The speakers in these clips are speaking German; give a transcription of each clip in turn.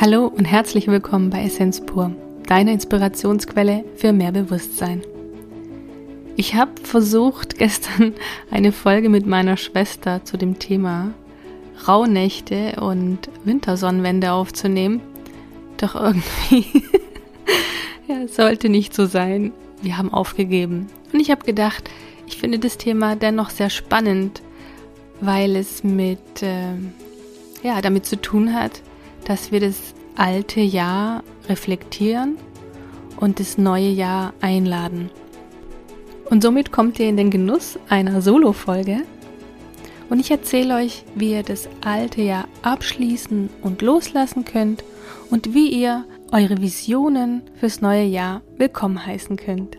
Hallo und herzlich willkommen bei Essenz pur, deiner Inspirationsquelle für mehr Bewusstsein. Ich habe versucht, gestern eine Folge mit meiner Schwester zu dem Thema Rauhnächte und Wintersonnenwende aufzunehmen, doch irgendwie ja, sollte nicht so sein. Wir haben aufgegeben. Und ich habe gedacht, ich finde das Thema dennoch sehr spannend, weil es mit, äh, ja, damit zu tun hat, dass wir das alte Jahr reflektieren und das neue Jahr einladen. Und somit kommt ihr in den Genuss einer Solo-Folge. Und ich erzähle euch, wie ihr das alte Jahr abschließen und loslassen könnt und wie ihr eure Visionen fürs neue Jahr willkommen heißen könnt.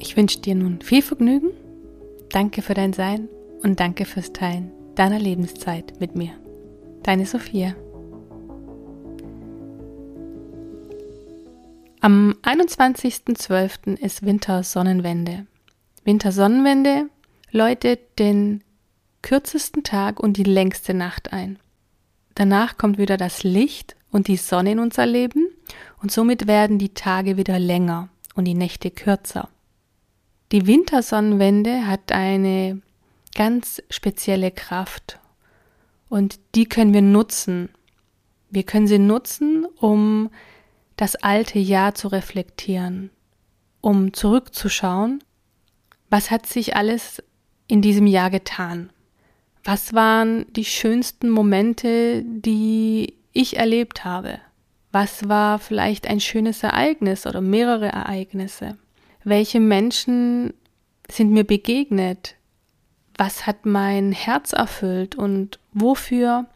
Ich wünsche dir nun viel Vergnügen, danke für dein Sein und danke fürs Teilen deiner Lebenszeit mit mir. Deine Sophia. Am 21.12. ist Wintersonnenwende. Wintersonnenwende läutet den kürzesten Tag und die längste Nacht ein. Danach kommt wieder das Licht und die Sonne in unser Leben und somit werden die Tage wieder länger und die Nächte kürzer. Die Wintersonnenwende hat eine ganz spezielle Kraft und die können wir nutzen. Wir können sie nutzen, um das alte Jahr zu reflektieren, um zurückzuschauen, was hat sich alles in diesem Jahr getan? Was waren die schönsten Momente, die ich erlebt habe? Was war vielleicht ein schönes Ereignis oder mehrere Ereignisse? Welche Menschen sind mir begegnet? Was hat mein Herz erfüllt und wofür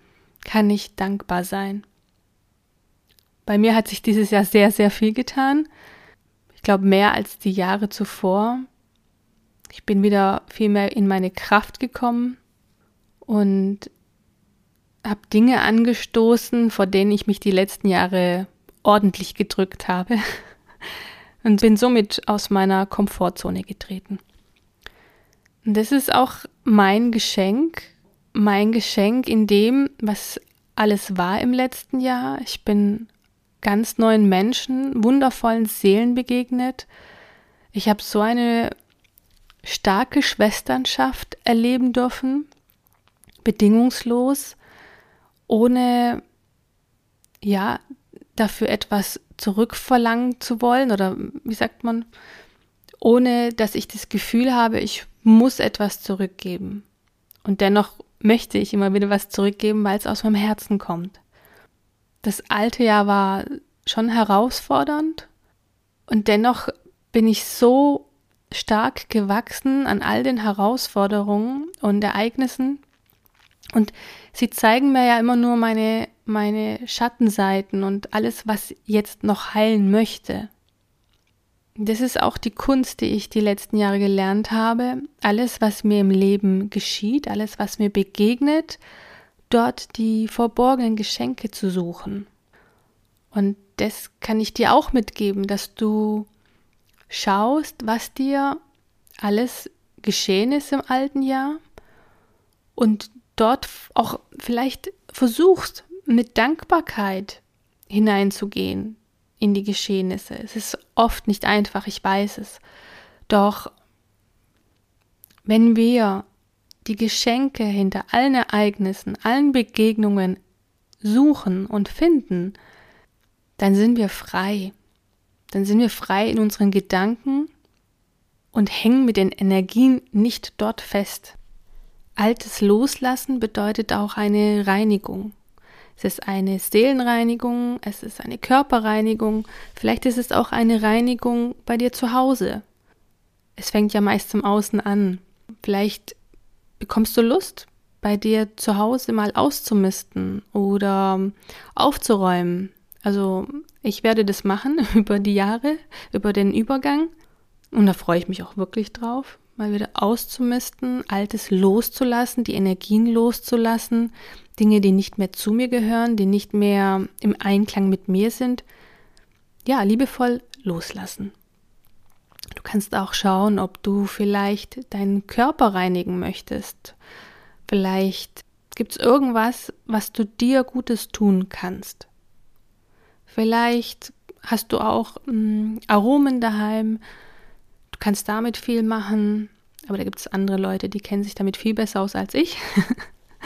kann ich dankbar sein? Bei mir hat sich dieses Jahr sehr, sehr viel getan. Ich glaube, mehr als die Jahre zuvor. Ich bin wieder viel mehr in meine Kraft gekommen und habe Dinge angestoßen, vor denen ich mich die letzten Jahre ordentlich gedrückt habe und bin somit aus meiner Komfortzone getreten. Und das ist auch mein Geschenk, mein Geschenk in dem, was alles war im letzten Jahr. Ich bin ganz neuen Menschen, wundervollen Seelen begegnet. Ich habe so eine starke Schwesternschaft erleben dürfen, bedingungslos, ohne ja dafür etwas zurückverlangen zu wollen oder wie sagt man, ohne dass ich das Gefühl habe, ich muss etwas zurückgeben. Und dennoch möchte ich immer wieder was zurückgeben, weil es aus meinem Herzen kommt das alte Jahr war schon herausfordernd und dennoch bin ich so stark gewachsen an all den Herausforderungen und Ereignissen und sie zeigen mir ja immer nur meine, meine Schattenseiten und alles, was jetzt noch heilen möchte. Das ist auch die Kunst, die ich die letzten Jahre gelernt habe. Alles, was mir im Leben geschieht, alles, was mir begegnet, dort die verborgenen Geschenke zu suchen. Und das kann ich dir auch mitgeben, dass du schaust, was dir alles geschehen ist im alten Jahr und dort auch vielleicht versuchst, mit Dankbarkeit hineinzugehen in die Geschehnisse. Es ist oft nicht einfach, ich weiß es. Doch wenn wir die Geschenke hinter allen Ereignissen, allen Begegnungen suchen und finden, dann sind wir frei. Dann sind wir frei in unseren Gedanken und hängen mit den Energien nicht dort fest. Altes Loslassen bedeutet auch eine Reinigung. Es ist eine Seelenreinigung, es ist eine Körperreinigung, vielleicht ist es auch eine Reinigung bei dir zu Hause. Es fängt ja meist zum Außen an. Vielleicht bekommst du Lust, bei dir zu Hause mal auszumisten oder aufzuräumen. Also ich werde das machen über die Jahre, über den Übergang. Und da freue ich mich auch wirklich drauf, mal wieder auszumisten, Altes loszulassen, die Energien loszulassen, Dinge, die nicht mehr zu mir gehören, die nicht mehr im Einklang mit mir sind. Ja, liebevoll loslassen. Du kannst auch schauen, ob du vielleicht deinen Körper reinigen möchtest. Vielleicht gibt es irgendwas, was du dir Gutes tun kannst. Vielleicht hast du auch mh, hm, Aromen daheim. Du kannst damit viel machen. Aber da gibt es andere Leute, die kennen sich damit viel besser aus als ich.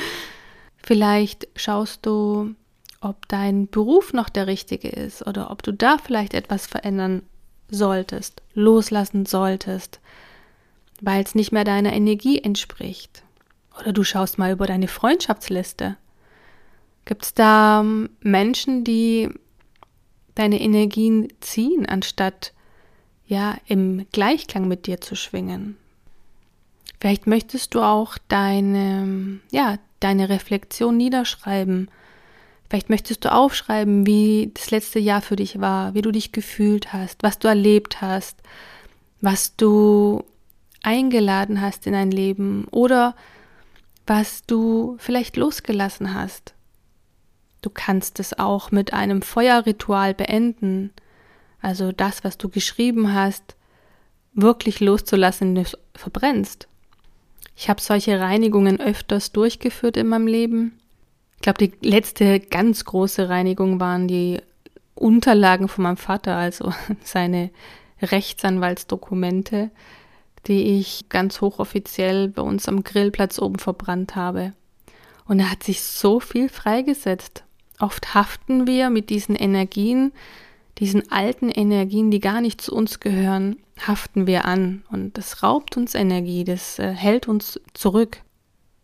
vielleicht schaust du, ob dein Beruf noch der richtige ist oder ob du da vielleicht etwas verändern solltest, loslassen solltest, weil es nicht mehr deiner Energie entspricht. Oder du schaust mal über deine Freundschaftsliste. Gibt es da ähm, Menschen, die deine Energien ziehen, anstatt ja im Gleichklang mit dir zu schwingen? Vielleicht möchtest du auch deine, ja, deine Reflexion niederschreiben. Vielleicht möchtest du aufschreiben, wie das letzte Jahr für dich war, wie du dich gefühlt hast, was du erlebt hast, was du eingeladen hast in dein Leben oder was du vielleicht losgelassen hast. Du kannst es auch mit einem Feuerritual beenden, also das, was du geschrieben hast, wirklich loszulassen, wenn du es verbrennst. Ich habe solche Reinigungen öfters durchgeführt in meinem Leben. Ich glaube, die letzte ganz große Reinigung waren die Unterlagen von meinem Vater, also seine Rechtsanwaltsdokumente die ich ganz hochoffiziell bei uns am Grillplatz oben verbrannt habe. Und er hat sich so viel freigesetzt. Oft haften wir mit diesen Energien, diesen alten Energien, die gar nicht zu uns gehören, haften wir an. Und das raubt uns Energie, das äh, hält uns zurück.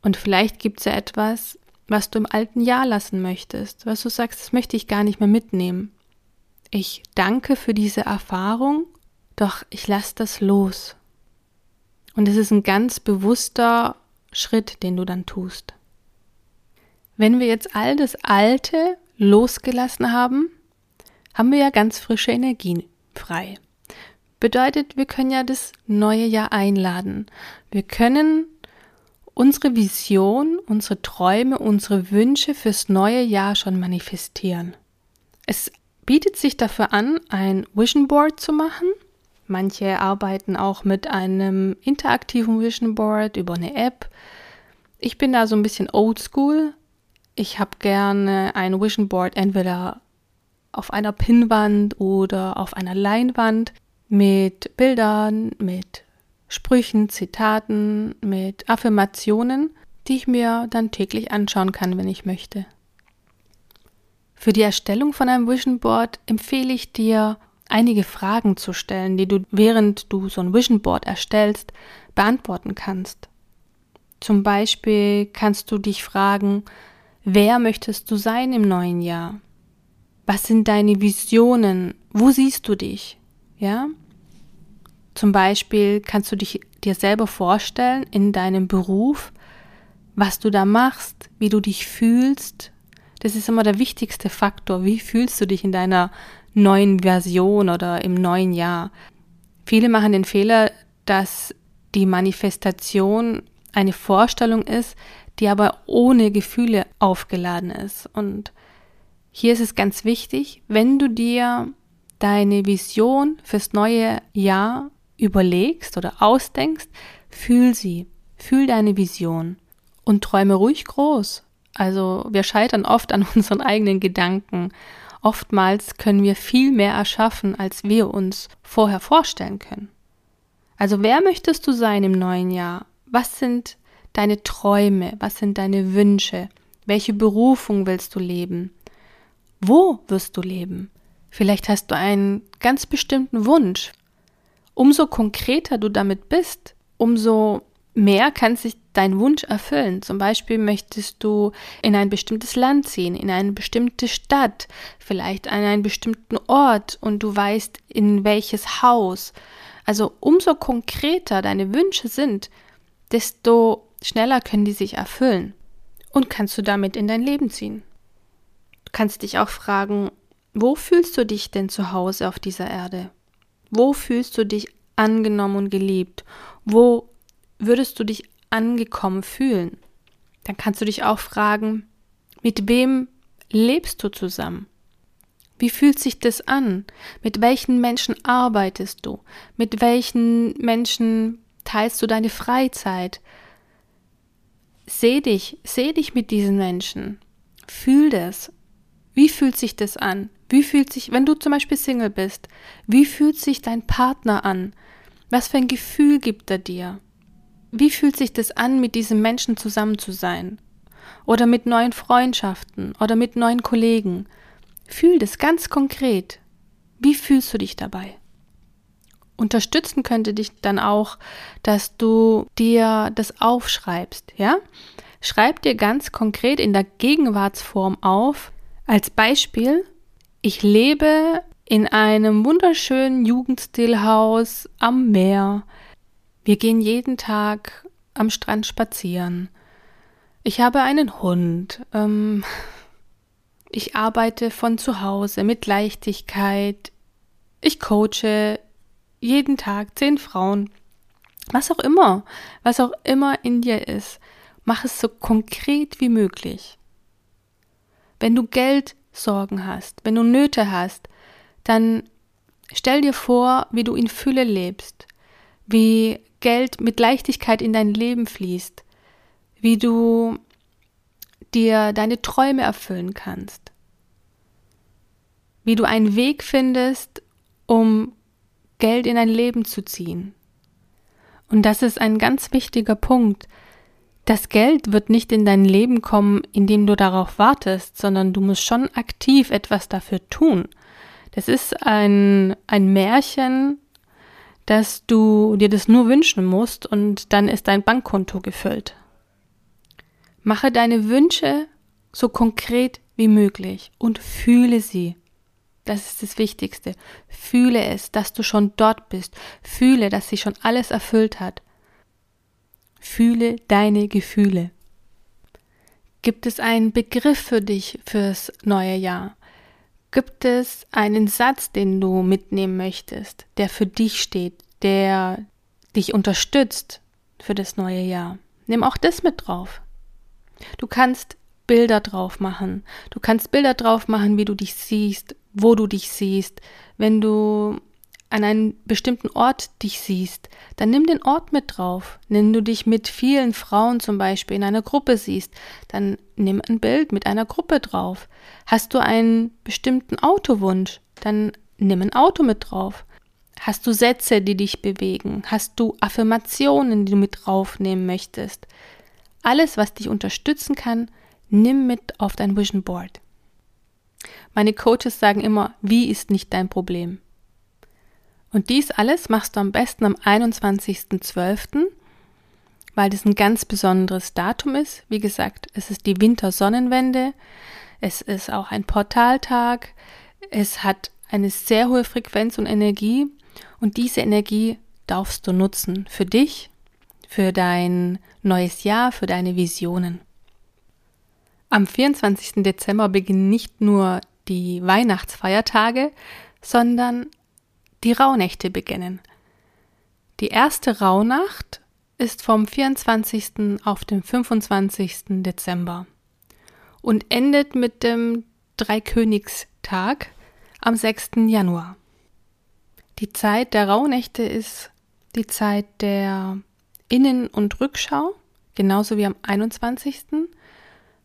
Und vielleicht gibt es ja etwas, was du im alten Jahr lassen möchtest, was du sagst, das möchte ich gar nicht mehr mitnehmen. Ich danke für diese Erfahrung, doch ich lasse das los. Und es ist ein ganz bewusster Schritt, den du dann tust. Wenn wir jetzt all das Alte losgelassen haben, haben wir ja ganz frische Energien frei. Bedeutet, wir können ja das neue Jahr einladen. Wir können unsere Vision, unsere Träume, unsere Wünsche fürs neue Jahr schon manifestieren. Es bietet sich dafür an, ein Vision Board zu machen – Manche arbeiten auch mit einem interaktiven Vision Board über eine App. Ich bin da so ein bisschen oldschool. Ich habe gerne ein Vision Board entweder auf einer Pinnwand oder auf einer Leinwand mit Bildern, mit Sprüchen, Zitaten, mit Affirmationen, die ich mir dann täglich anschauen kann, wenn ich möchte. Für die Erstellung von einem Vision Board empfehle ich dir, einige Fragen zu stellen, die du während du so ein Vision Board erstellst, beantworten kannst. Zum Beispiel kannst du dich fragen, wer möchtest du sein im neuen Jahr? Was sind deine Visionen? Wo siehst du dich? Ja? Zum Beispiel kannst du dich dir selber vorstellen in deinem Beruf, was du da machst, wie du dich fühlst. Das ist immer der wichtigste Faktor. Wie fühlst du dich in deiner neuen Version oder im neuen Jahr. Viele machen den Fehler, dass die Manifestation eine Vorstellung ist, die aber ohne Gefühle aufgeladen ist. Und hier ist es ganz wichtig, wenn du dir deine Vision fürs neue Jahr überlegst oder ausdenkst, fühl sie, fühl deine Vision und träume ruhig groß. Also wir scheitern oft an unseren eigenen Gedanken Oftmals können wir viel mehr erschaffen, als wir uns vorher vorstellen können. Also wer möchtest du sein im neuen Jahr? Was sind deine Träume? Was sind deine Wünsche? Welche Berufung willst du leben? Wo wirst du leben? Vielleicht hast du einen ganz bestimmten Wunsch. Umso konkreter du damit bist, umso mehr kann sich dein Wunsch erfüllen. Zum Beispiel möchtest du in ein bestimmtes Land ziehen, in eine bestimmte Stadt, vielleicht an einen bestimmten Ort und du weißt, in welches Haus. Also umso konkreter deine Wünsche sind, desto schneller können die sich erfüllen und kannst du damit in dein Leben ziehen. Du kannst dich auch fragen, wo fühlst du dich denn zu Hause auf dieser Erde? Wo fühlst du dich angenommen und geliebt? Wo würdest du dich angekommen fühlen? Dann kannst du dich auch fragen, mit wem lebst du zusammen? Wie fühlt sich das an? Mit welchen Menschen arbeitest du? Mit welchen Menschen teilst du deine Freizeit? Seh dich, seh dich mit diesen Menschen. Fühl das. Wie fühlt sich das an? Wie fühlt sich, wenn du zum Beispiel Single bist, wie fühlt sich dein Partner an? Was für ein Gefühl gibt er dir? Wie fühlt sich das an, mit diesem Menschen zusammen zu sein? Oder mit neuen Freundschaften oder mit neuen Kollegen? Fühl das ganz konkret. Wie fühlst du dich dabei? Unterstützen könnte dich dann auch, dass du dir das aufschreibst, ja? Schreib dir ganz konkret in der Gegenwartsform auf, als Beispiel, ich lebe in einem wunderschönen Jugendstilhaus am Meer. Wir gehen jeden Tag am Strand spazieren. Ich habe einen Hund. Ähm, ich arbeite von zu Hause mit Leichtigkeit. Ich coache jeden Tag zehn Frauen. Was auch immer, was auch immer in dir ist, mach es so konkret wie möglich. Wenn du Geldsorgen hast, wenn du Nöte hast, dann stell dir vor, wie du in Fülle lebst, wie Geld mit Leichtigkeit in dein Leben fließt, wie du dir deine Träume erfüllen kannst, wie du einen Weg findest, um Geld in dein Leben zu ziehen. Und das ist ein ganz wichtiger Punkt. Das Geld wird nicht in dein Leben kommen, indem du darauf wartest, sondern du musst schon aktiv etwas dafür tun. Das ist ein, ein Märchen, dass du dir das nur wünschen musst und dann ist dein Bankkonto gefüllt. Mache deine Wünsche so konkret wie möglich und fühle sie. Das ist das Wichtigste. Fühle es, dass du schon dort bist. Fühle, dass sich schon alles erfüllt hat. Fühle deine Gefühle. Gibt es einen Begriff für dich fürs neue Jahr? Gibt es einen Satz, den du mitnehmen möchtest, der für dich steht, der dich unterstützt für das neue Jahr? Nimm auch das mit drauf. Du kannst Bilder drauf machen. Du kannst Bilder drauf machen, wie du dich siehst, wo du dich siehst. Wenn du an einem bestimmten Ort dich siehst, dann nimm den Ort mit drauf. Wenn du dich mit vielen Frauen zum Beispiel in einer Gruppe siehst, dann nimm ein Bild mit einer Gruppe drauf. Hast du einen bestimmten Autowunsch, dann nimm ein Auto mit drauf. Hast du Sätze, die dich bewegen? Hast du Affirmationen, die du mit draufnehmen möchtest? Alles, was dich unterstützen kann, nimm mit auf dein Vision Board. Meine Coaches sagen immer, wie ist nicht dein Problem? Und dies alles machst du am besten am 21.12., weil das ein ganz besonderes Datum ist. Wie gesagt, es ist die Wintersonnenwende. Es ist auch ein Portaltag. Es hat eine sehr hohe Frequenz und Energie. Und diese Energie darfst du nutzen für dich, für dein neues Jahr, für deine Visionen. Am 24. Dezember beginnen nicht nur die Weihnachtsfeiertage, sondern die Rauhnächte beginnen. Die erste Rauhnacht ist vom 24. auf den 25. Dezember und endet mit dem Dreikönigstag am 6. Januar. Die Zeit der Rauhnächte ist die Zeit der Innen- und Rückschau, genauso wie am 21.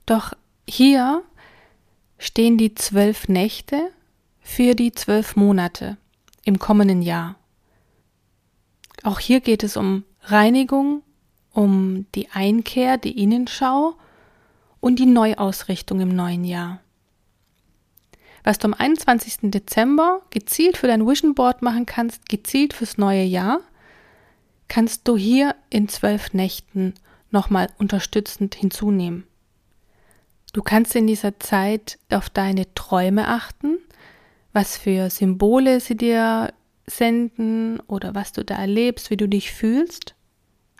Doch hier stehen die zwölf Nächte für die zwölf Monate im kommenden Jahr. Auch hier geht es um Reinigung, um die Einkehr, die Innenschau und die Neuausrichtung im neuen Jahr. Was du am 21. Dezember gezielt für dein Vision Board machen kannst, gezielt fürs neue Jahr, kannst du hier in zwölf Nächten nochmal unterstützend hinzunehmen. Du kannst in dieser Zeit auf deine Träume achten, was für Symbole sie dir senden oder was du da erlebst, wie du dich fühlst.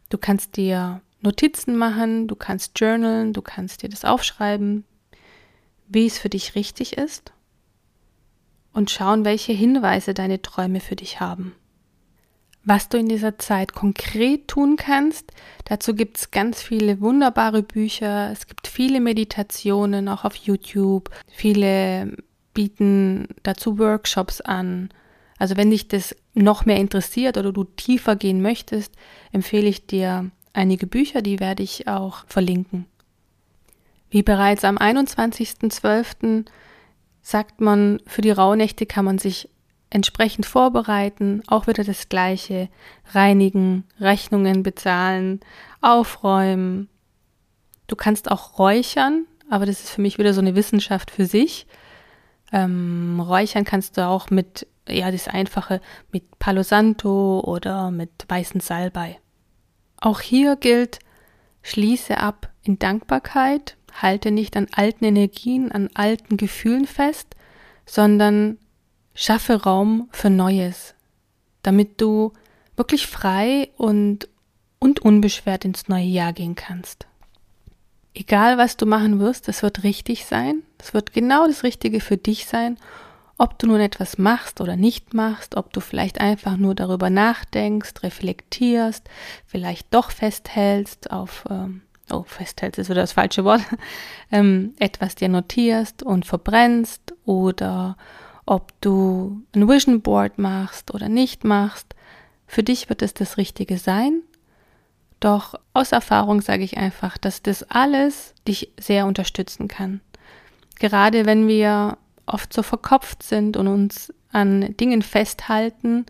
Du kannst dir Notizen machen, du kannst journalen, du kannst dir das aufschreiben, wie es für dich richtig ist und schauen, welche Hinweise deine Träume für dich haben. Was du in dieser Zeit konkret tun kannst, dazu gibt es ganz viele wunderbare Bücher, es gibt viele Meditationen auch auf YouTube, viele bieten dazu Workshops an. Also wenn dich das noch mehr interessiert oder du tiefer gehen möchtest, empfehle ich dir einige Bücher, die werde ich auch verlinken. Wie bereits am 21.12. sagt man, für die Rauhnächte kann man sich entsprechend vorbereiten, auch wieder das Gleiche, reinigen, Rechnungen bezahlen, aufräumen. Du kannst auch räuchern, aber das ist für mich wieder so eine Wissenschaft für sich. Ähm, räuchern kannst du auch mit, ja, das Einfache, mit Palo Santo oder mit weißen Salbei. Auch hier gilt, schließe ab in Dankbarkeit, halte nicht an alten Energien, an alten Gefühlen fest, sondern schaffe Raum für Neues, damit du wirklich frei und, und unbeschwert ins neue Jahr gehen kannst. Egal was du machen wirst, es wird richtig sein, es wird genau das Richtige für dich sein, ob du nun etwas machst oder nicht machst, ob du vielleicht einfach nur darüber nachdenkst, reflektierst, vielleicht doch festhältst auf, ähm, oh, festhältst ist wieder das falsche Wort, ähm, etwas dir notierst und verbrennst oder ob du ein Vision Board machst oder nicht machst. Für dich wird es das Richtige sein. Doch aus Erfahrung sage ich einfach, dass das alles dich sehr unterstützen kann. Gerade wenn wir oft so verkopft sind und uns an Dingen festhalten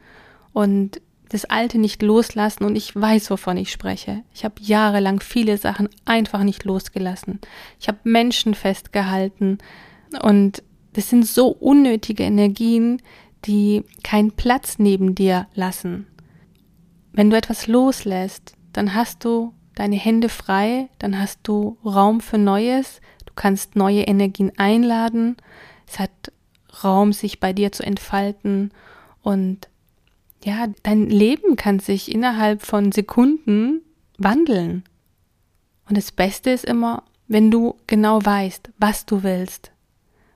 und das Alte nicht loslassen und ich weiß, wovon ich spreche. Ich habe jahrelang viele Sachen einfach nicht losgelassen. Ich habe Menschen festgehalten und das sind so unnötige Energien, die keinen Platz neben dir lassen. Wenn du etwas loslässt, dann hast du deine Hände frei, dann hast du Raum für Neues, du kannst neue Energien einladen, es hat Raum, sich bei dir zu entfalten. Und ja, dein Leben kann sich innerhalb von Sekunden wandeln. Und das Beste ist immer, wenn du genau weißt, was du willst,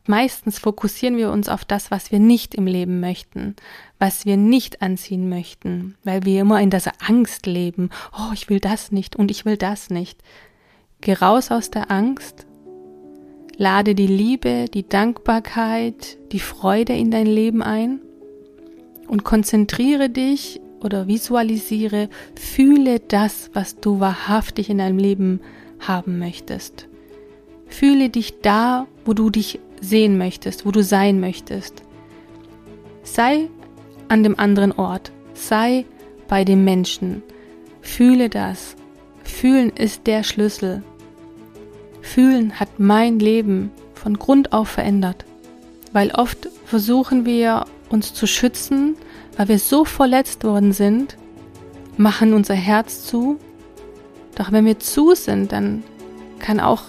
Meistens fokussieren wir uns auf das, was wir nicht im Leben möchten, was wir nicht anziehen möchten, weil wir immer in dieser Angst leben. Oh, ich will das nicht und ich will das nicht. Geh raus aus der Angst, lade die Liebe, die Dankbarkeit, die Freude in dein Leben ein und konzentriere dich oder visualisiere, fühle das, was du wahrhaftig in deinem Leben haben möchtest. Fühle dich da, wo du dich sehen möchtest, wo du sein möchtest. Sei an dem anderen Ort, sei bei dem Menschen, fühle das. Fühlen ist der Schlüssel. Fühlen hat mein Leben von Grund auf verändert, weil oft versuchen wir uns zu schützen, weil wir so verletzt worden sind, machen unser Herz zu. Doch wenn wir zu sind, dann kann auch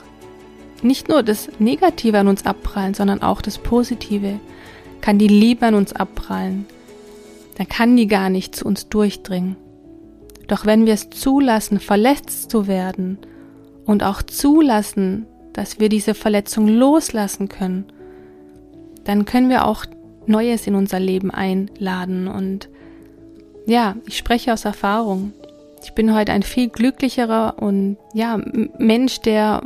nicht nur das Negative an uns abprallen, sondern auch das Positive. Kann die Liebe an uns abprallen. Dann kann die gar nicht zu uns durchdringen. Doch wenn wir es zulassen, verletzt zu werden und auch zulassen, dass wir diese Verletzung loslassen können, dann können wir auch Neues in unser Leben einladen. Und ja, ich spreche aus Erfahrung. Ich bin heute ein viel glücklicherer und ja, Mensch, der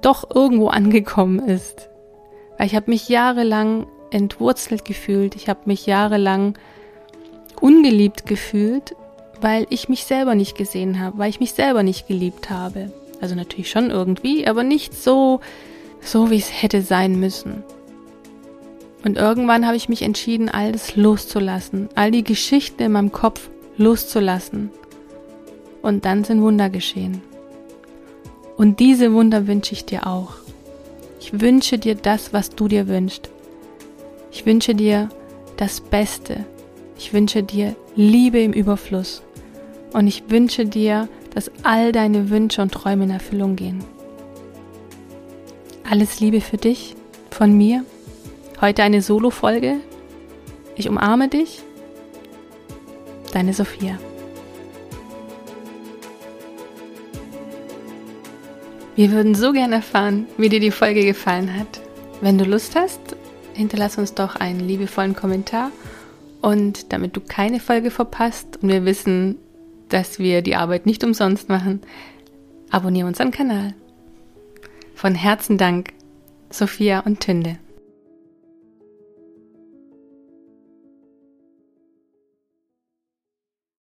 doch irgendwo angekommen ist. Weil ich habe mich jahrelang entwurzelt gefühlt, ich habe mich jahrelang ungeliebt gefühlt, weil ich mich selber nicht gesehen habe, weil ich mich selber nicht geliebt habe. Also natürlich schon irgendwie, aber nicht so, so wie es hätte sein müssen. Und irgendwann habe ich mich entschieden, alles loszulassen, all die Geschichten in meinem Kopf loszulassen. Und dann sind Wunder geschehen. Und diese Wunder wünsche ich dir auch. Ich wünsche dir das, was du dir wünschst. Ich wünsche dir das Beste. Ich wünsche dir Liebe im Überfluss. Und ich wünsche dir, dass all deine Wünsche und Träume in Erfüllung gehen. Alles Liebe für dich, von mir. Heute eine Solo-Folge. Ich umarme dich. Deine Sophia. Wir würden so gerne erfahren, wie dir die Folge gefallen hat. Wenn du Lust hast, hinterlass uns doch einen liebevollen Kommentar. Und damit du keine Folge verpasst und wir wissen, dass wir die Arbeit nicht umsonst machen, abonniere unseren Kanal. Von Herzen Dank, Sophia und Tünde.